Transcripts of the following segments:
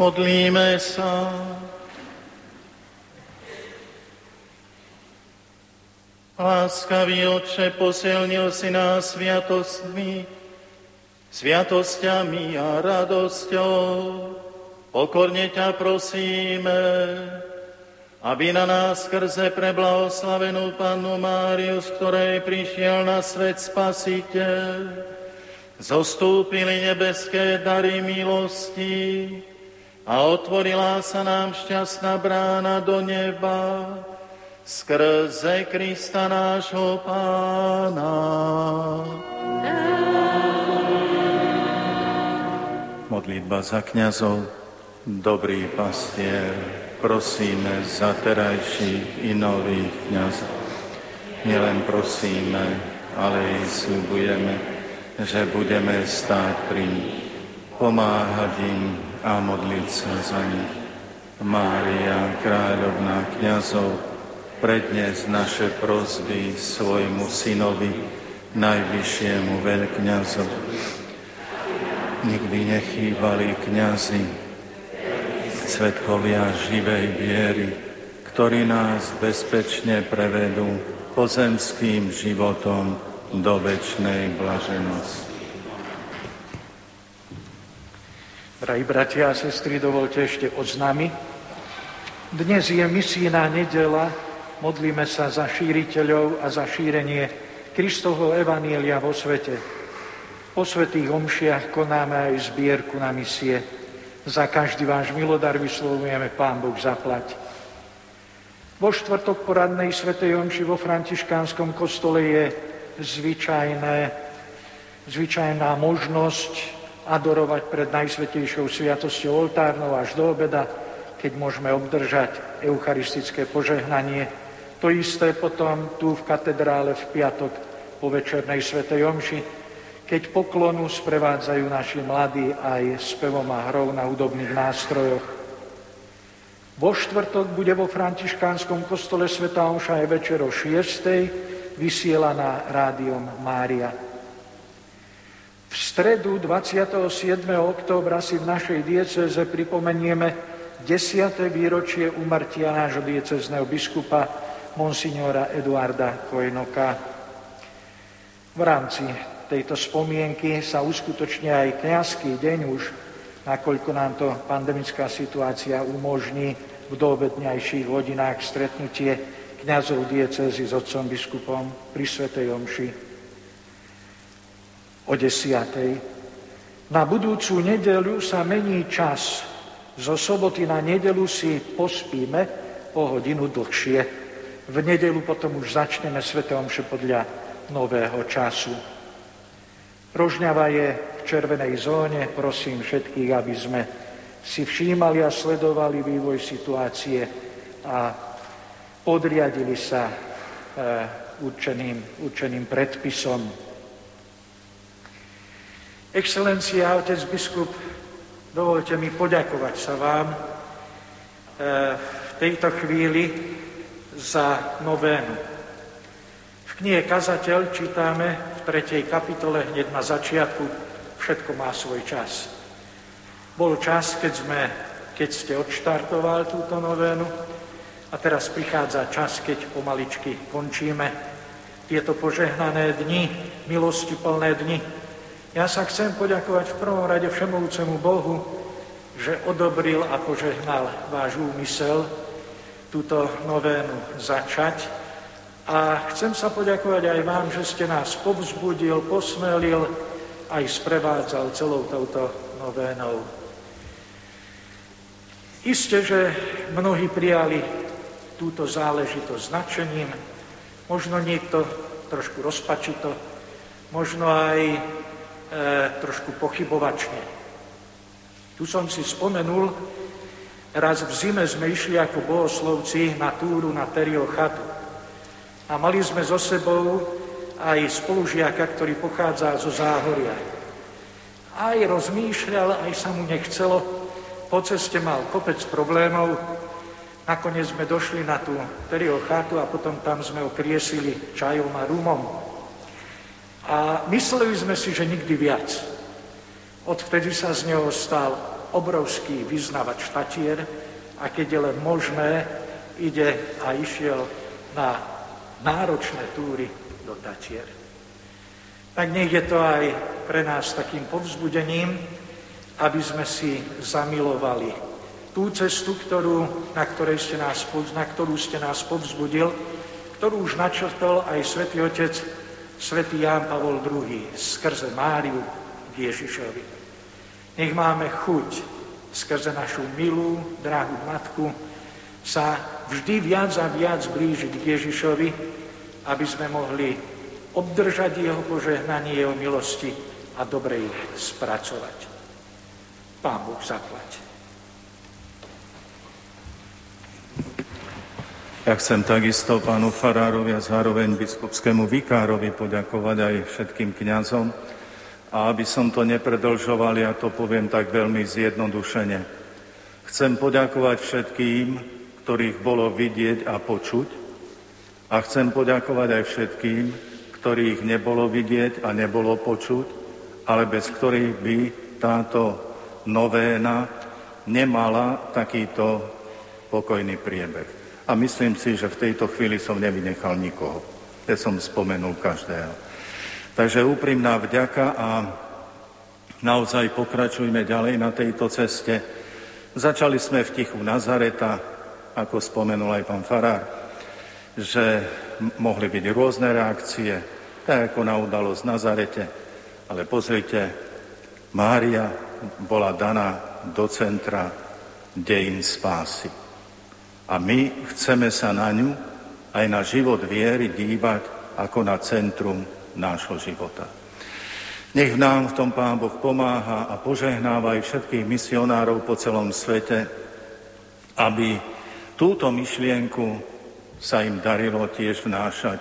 Modlíme sa. Láskavý Otče, posilnil si nás sviatostmi, sviatosťami a radosťou. Pokorne ťa prosíme, aby na nás skrze preblahoslavenú Pannu Máriu, z ktorej prišiel na svet Spasiteľ, zostúpili nebeské dary milosti a otvorila sa nám šťastná brána do neba, skrze Krista nášho Pána. Modlitba za kňazov, dobrý pastier, prosíme za terajších i nových kňazov. Nielen prosíme, ale i slúbujeme, že budeme stáť pri nich, pomáhať im a modliť sa za nich. Mária, kráľovná kňazov, prednes naše prozby svojmu synovi, najvyššiemu veľkňazovi. Nikdy nechýbali kňazi, svetkovia živej viery, ktorí nás bezpečne prevedú pozemským životom do väčšnej blaženosti. Drahí bratia a sestry, dovolte ešte oznámy. Dnes je misijná nedela, Modlíme sa za šíriteľov a za šírenie Kristovho Evanielia vo svete. Po svetých omšiach konáme aj zbierku na misie. Za každý váš milodar vyslovujeme Pán Boh zaplať. Vo štvrtok poradnej svetej omši vo františkánskom kostole je zvyčajné, zvyčajná možnosť adorovať pred Najsvetejšou sviatosťou oltárnou až do obeda, keď môžeme obdržať eucharistické požehnanie to isté potom tu v katedrále v piatok po večernej svetej omši, keď poklonu sprevádzajú naši mladí aj spevom a hrou na hudobných nástrojoch. Vo štvrtok bude vo františkánskom kostole Sveta Omša aj večer o 6. vysielaná rádiom Mária. V stredu 27. októbra si v našej dieceze pripomenieme 10. výročie umrtia nášho diecezného biskupa monsignora Eduarda Kojnoka. V rámci tejto spomienky sa uskutočne aj kniazský deň už, nakoľko nám to pandemická situácia umožní v doobedňajších hodinách stretnutie kniazov diecezy s otcom biskupom pri Svetej Omši o desiatej. Na budúcu nedelu sa mení čas. Zo soboty na nedelu si pospíme o hodinu dlhšie. V nedelu potom už začneme Svete Omše podľa nového času. Rožňava je v červenej zóne. Prosím všetkých, aby sme si všímali a sledovali vývoj situácie a podriadili sa e, určeným, určeným predpisom. Excelencia, otec biskup, dovolte mi poďakovať sa vám e, v tejto chvíli za novénu. V knihe Kazateľ čítame v 3. kapitole hneď na začiatku Všetko má svoj čas. Bol čas, keď, sme, keď ste odštartovali túto novénu a teraz prichádza čas, keď pomaličky končíme tieto požehnané dni, milosti plné dni. Ja sa chcem poďakovať v prvom rade všemovúcemu Bohu, že odobril a požehnal váš úmysel, túto novénu začať. A chcem sa poďakovať aj vám, že ste nás povzbudil, posmelil, aj sprevádzal celou touto novénou. Isté, že mnohí prijali túto záležitosť značením, možno niekto trošku rozpačito, možno aj trošku pochybovačne. Tu som si spomenul, Raz v zime sme išli ako bohoslovci na túru na Terio chatu. A mali sme so sebou aj spolužiaka, ktorý pochádza zo Záhoria. Aj rozmýšľal, aj sa mu nechcelo. Po ceste mal kopec problémov. Nakoniec sme došli na tú Terio chatu a potom tam sme okriesili čajom a rumom. A mysleli sme si, že nikdy viac. Odvtedy sa z neho stal obrovský vyznavač Tatier a keď je len možné, ide a išiel na náročné túry do Tatier. Tak nech je to aj pre nás takým povzbudením, aby sme si zamilovali tú cestu, ktorú, na, ktorej ste nás, na ktorú ste nás povzbudil, ktorú už načrtol aj svätý Otec, svätý Ján Pavol II skrze Máriu k Ježišovi. Nech máme chuť skrze našu milú, drahú matku sa vždy viac a viac blížiť k Ježišovi, aby sme mohli obdržať jeho požehnanie, jeho milosti a dobre ich spracovať. Pán Boh zaplať. Ja chcem takisto pánu Farárovi a zároveň biskupskému vikárovi poďakovať aj všetkým kňazom. A aby som to nepredlžoval, ja to poviem tak veľmi zjednodušene. Chcem poďakovať všetkým, ktorých bolo vidieť a počuť. A chcem poďakovať aj všetkým, ktorých nebolo vidieť a nebolo počuť, ale bez ktorých by táto novéna nemala takýto pokojný priebeh. A myslím si, že v tejto chvíli som nevynechal nikoho. Ja som spomenul každého. Takže úprimná vďaka a naozaj pokračujme ďalej na tejto ceste. Začali sme v tichu Nazareta, ako spomenul aj pán Farár, že mohli byť rôzne reakcie, tak ako na udalosť Nazarete. Ale pozrite, Mária bola daná do centra dejín spásy. A my chceme sa na ňu aj na život viery dívať ako na centrum nášho života. Nech nám v tom Pán Boh pomáha a požehnáva aj všetkých misionárov po celom svete, aby túto myšlienku sa im darilo tiež vnášať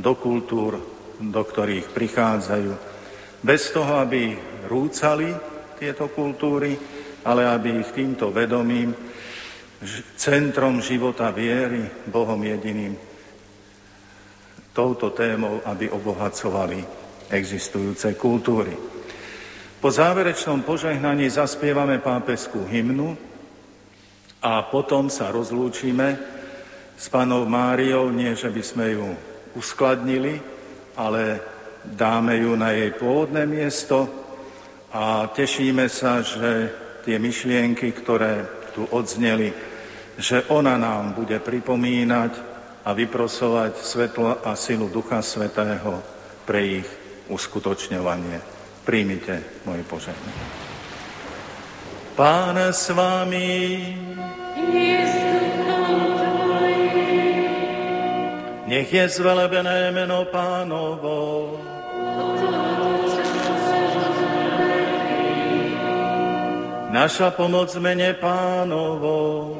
do kultúr, do ktorých prichádzajú, bez toho, aby rúcali tieto kultúry, ale aby ich týmto vedomím centrom života viery, Bohom jediným, touto témou, aby obohacovali existujúce kultúry. Po záverečnom požehnaní zaspievame pápeskú hymnu a potom sa rozlúčime s panou Máriou, nie že by sme ju uskladnili, ale dáme ju na jej pôvodné miesto a tešíme sa, že tie myšlienky, ktoré tu odzneli, že ona nám bude pripomínať a vyprosovať svetlo a silu Ducha Svetého pre ich uskutočňovanie. Príjmite moje požehnanie. Pán s vami. Nech je zvelebené meno pánovo. Naša pomoc mene pánovo.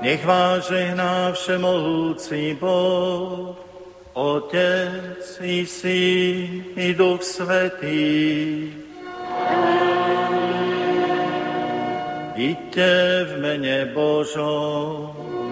Nech vás žehná všemohúci Boh, Otec i Syn i Duch Svetý. Iďte v mene Božom.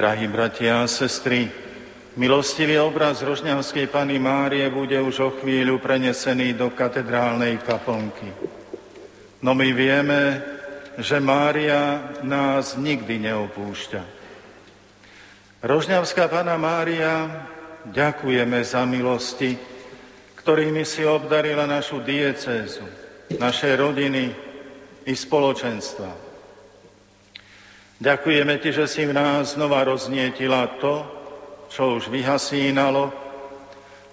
Drahí bratia a sestry, milostivý obraz Rožňavskej Pany Márie bude už o chvíľu prenesený do katedrálnej kaplnky. No my vieme, že Mária nás nikdy neopúšťa. Rožňavská Pana Mária, ďakujeme za milosti, ktorými si obdarila našu diecézu, naše rodiny i spoločenstva. Ďakujeme Ti, že si v nás znova roznietila to, čo už vyhasínalo,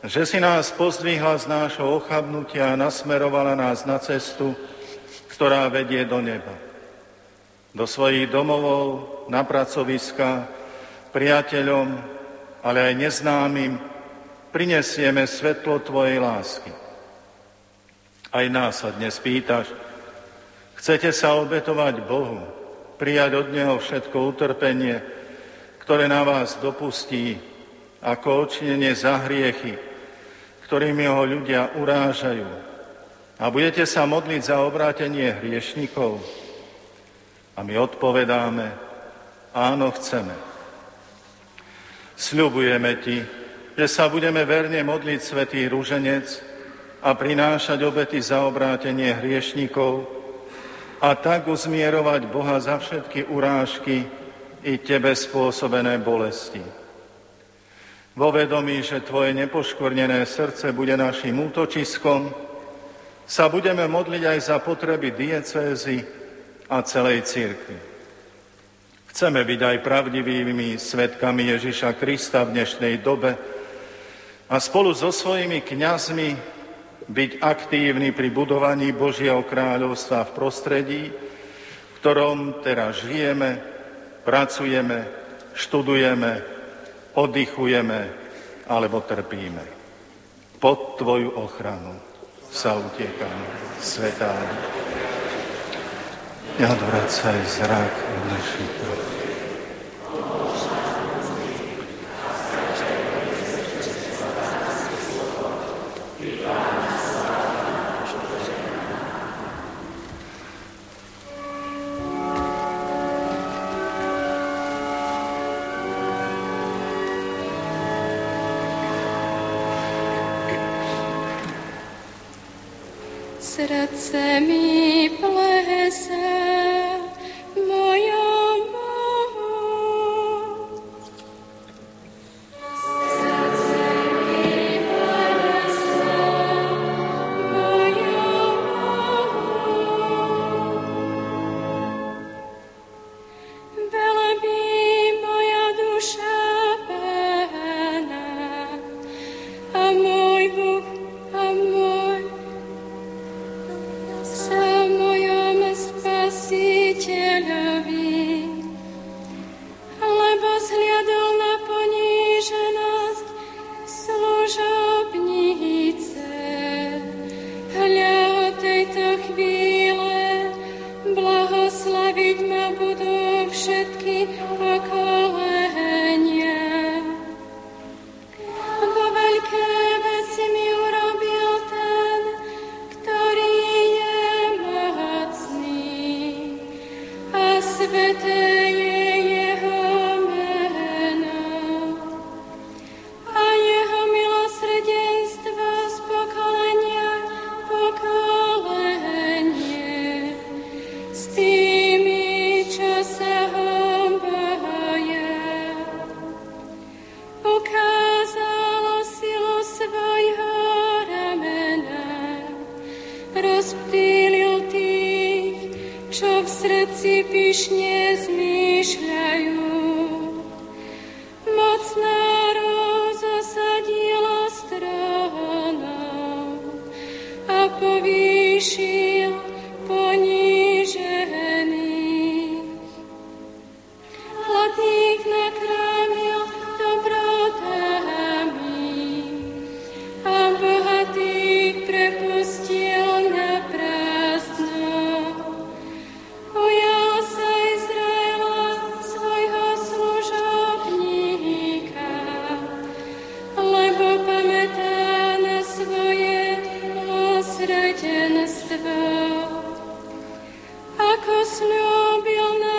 že si nás pozdvihla z nášho ochabnutia a nasmerovala nás na cestu, ktorá vedie do neba. Do svojich domovov, na pracoviska, priateľom, ale aj neznámym, prinesieme svetlo Tvojej lásky. Aj nás sa dnes pýtaš, chcete sa obetovať Bohu, prijať od Neho všetko utrpenie, ktoré na vás dopustí ako očinenie za hriechy, ktorými ho ľudia urážajú. A budete sa modliť za obrátenie hriešnikov? A my odpovedáme, áno, chceme. Sľubujeme Ti, že sa budeme verne modliť Svetý Rúženec a prinášať obety za obrátenie hriešnikov, a tak uzmierovať Boha za všetky urážky i Tebe spôsobené bolesti. Vo vedomí, že Tvoje nepoškvrnené srdce bude našim útočiskom, sa budeme modliť aj za potreby diecézy a celej církvy. Chceme byť aj pravdivými svetkami Ježiša Krista v dnešnej dobe a spolu so svojimi kňazmi byť aktívny pri budovaní Božieho kráľovstva v prostredí, v ktorom teraz žijeme, pracujeme, študujeme, oddychujeme alebo trpíme. Pod Tvoju ochranu sa utiekam, Svetá. Neodvracaj zrak od našich Liebe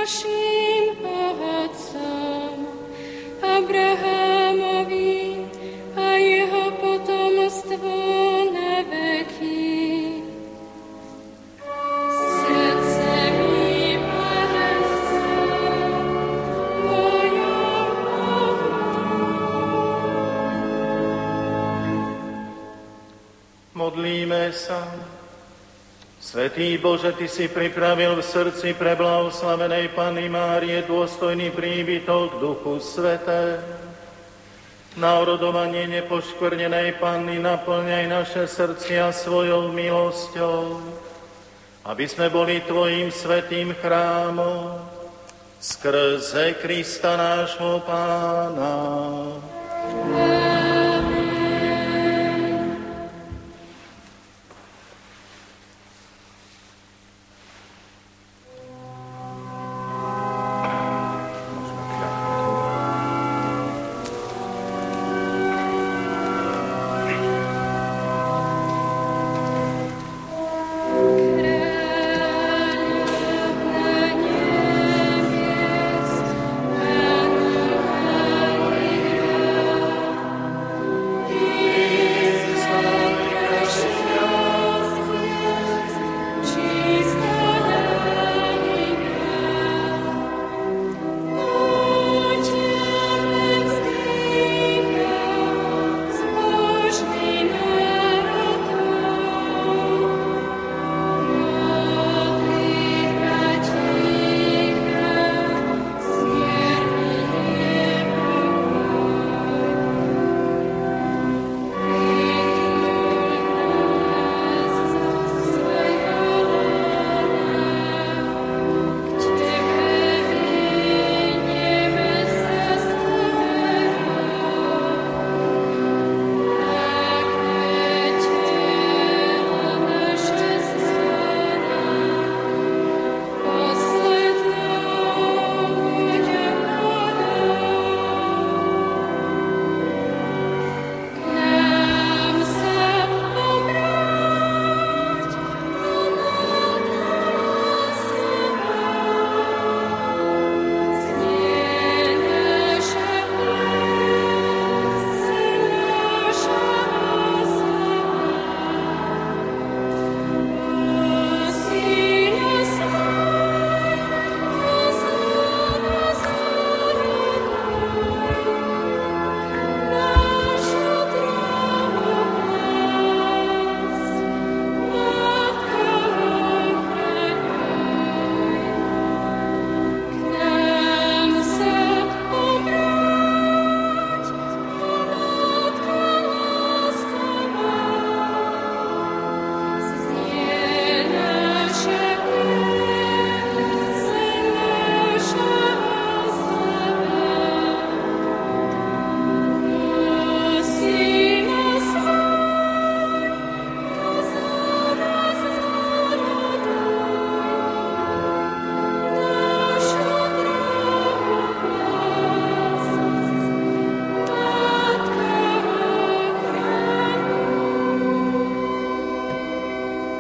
she Bože, Ty si pripravil v srdci pre blahoslavenej Panny Márie dôstojný príbytok Duchu Sveté. Na orodovanie nepoškvrnenej Panny naplňaj naše srdcia svojou milosťou, aby sme boli Tvojim svetým chrámom skrze Krista nášho Pána.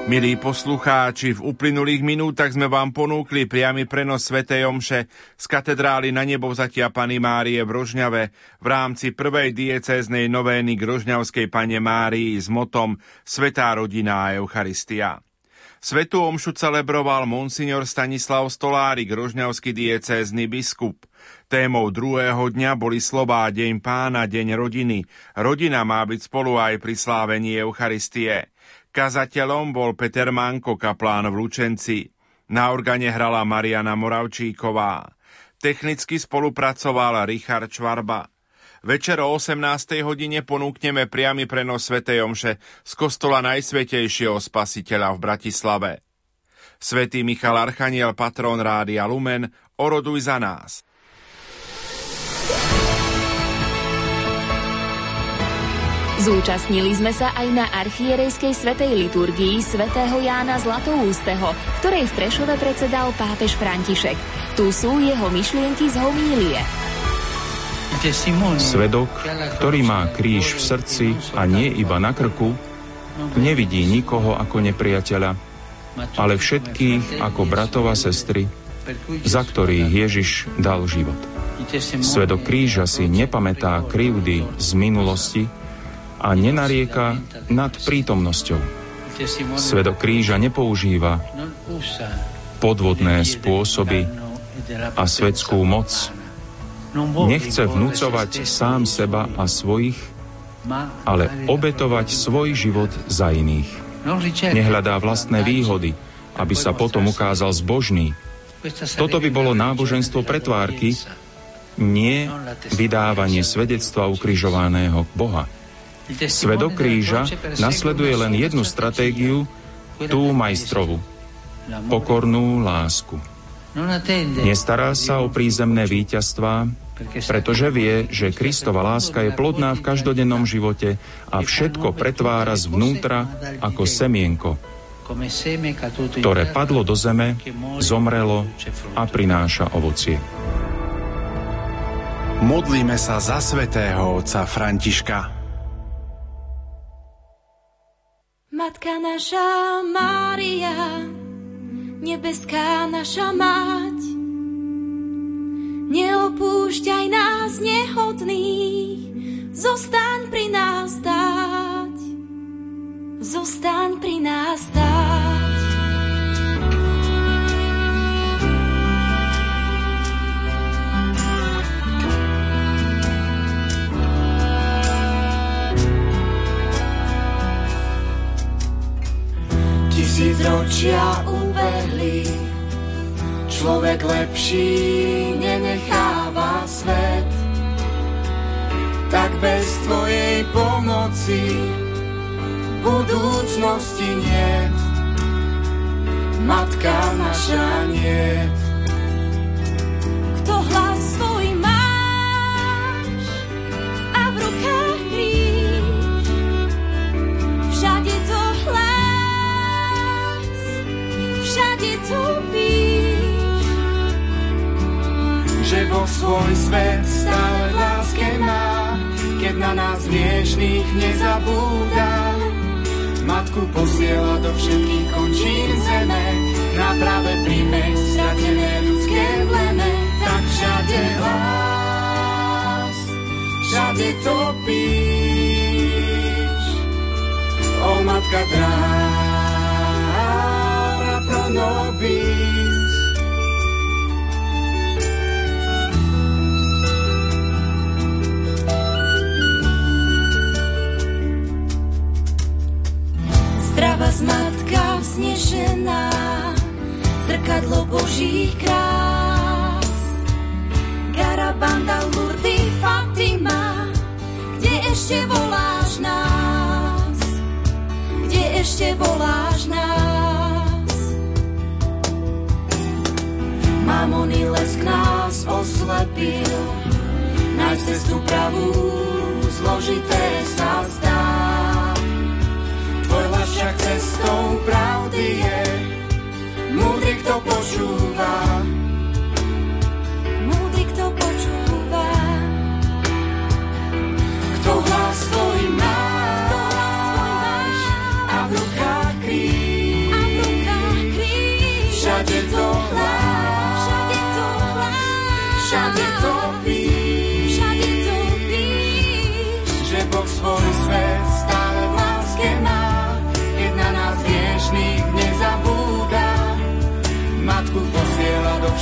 Milí poslucháči, v uplynulých minútach sme vám ponúkli priamy prenos Sv. Omše z katedrály na nebo vzatia Pany Márie v Rožňave v rámci prvej diecéznej novény k Rožňavskej Pane Márii s motom Svetá rodina a Eucharistia. Svetú omšu celebroval monsignor Stanislav Stolárik, rožňavský diecézny biskup. Témou druhého dňa boli slová Deň pána, Deň rodiny. Rodina má byť spolu aj pri slávení Eucharistie. Kazateľom bol Peter Manko, kaplán v Lučenci. Na organe hrala Mariana Moravčíková. Technicky spolupracoval Richard Čvarba. Večer o 18. hodine ponúkneme priamy prenos Sv. Omše z kostola Najsvetejšieho spasiteľa v Bratislave. Svetý Michal Archaniel, patrón Rádia Lumen, oroduj za nás. Zúčastnili sme sa aj na archierejskej svetej liturgii svätého Jána Zlatoústeho, ktorej v Prešove predsedal pápež František. Tu sú jeho myšlienky z homílie. Svedok, ktorý má kríž v srdci a nie iba na krku, nevidí nikoho ako nepriateľa, ale všetkých ako bratov a sestry, za ktorých Ježiš dal život. Svedok kríža si nepamätá krivdy z minulosti, a nenarieka nad prítomnosťou. Svedok kríža nepoužíva podvodné spôsoby a svetskú moc. Nechce vnúcovať sám seba a svojich, ale obetovať svoj život za iných. Nehľadá vlastné výhody, aby sa potom ukázal zbožný. Toto by bolo náboženstvo pretvárky, nie vydávanie svedectva ukrižovaného Boha. Svedok kríža nasleduje len jednu stratégiu, tú majstrovu, pokornú lásku. Nestará sa o prízemné víťazstvá, pretože vie, že Kristova láska je plodná v každodennom živote a všetko pretvára zvnútra ako semienko, ktoré padlo do zeme, zomrelo a prináša ovocie. Modlíme sa za svetého otca Františka. Matka naša Mária, nebeská naša mať, neopúšťaj nás nehodných, zostaň pri nás stáť, zostaň pri nás stáť. Ročia ubehli, človek lepší nenecháva svet. Tak bez tvojej pomoci budúcnosti niet. Matka naša niet. Že Boh svoj svet stále láske má, keď na nás hriešných nezabúda. Matku posiela do všetkých končín zeme, na práve príjme stratené ľudské pleme, tak všade hlas, všade topíš. O matka dráha pro nobis, vás matka vznešená, zrkadlo Božích krás. Garabanda, Lurdy, Fatima, kde ešte voláš nás? Kde ešte voláš nás? Mamony lesk nás oslepil, nájsť cestu pravú, zložité sa zdá tak cestou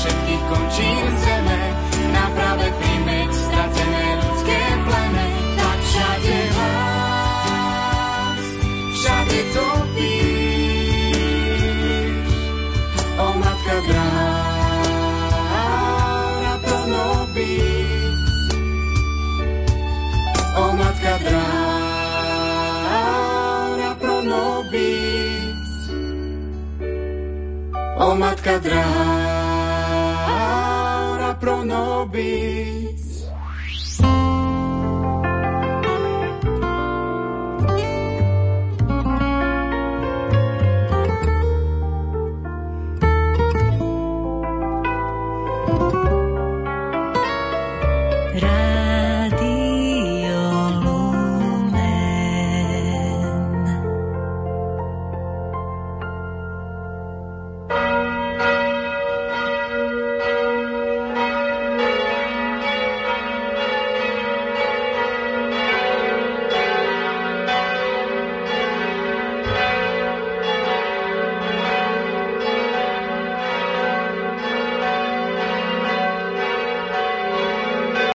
všetkých končín zeme, práve príjmeť stratené ľudské pleme. Tak všade vás, všade topíš, o matka dráha pro nobis, o matka nobis. O matka drahá, pro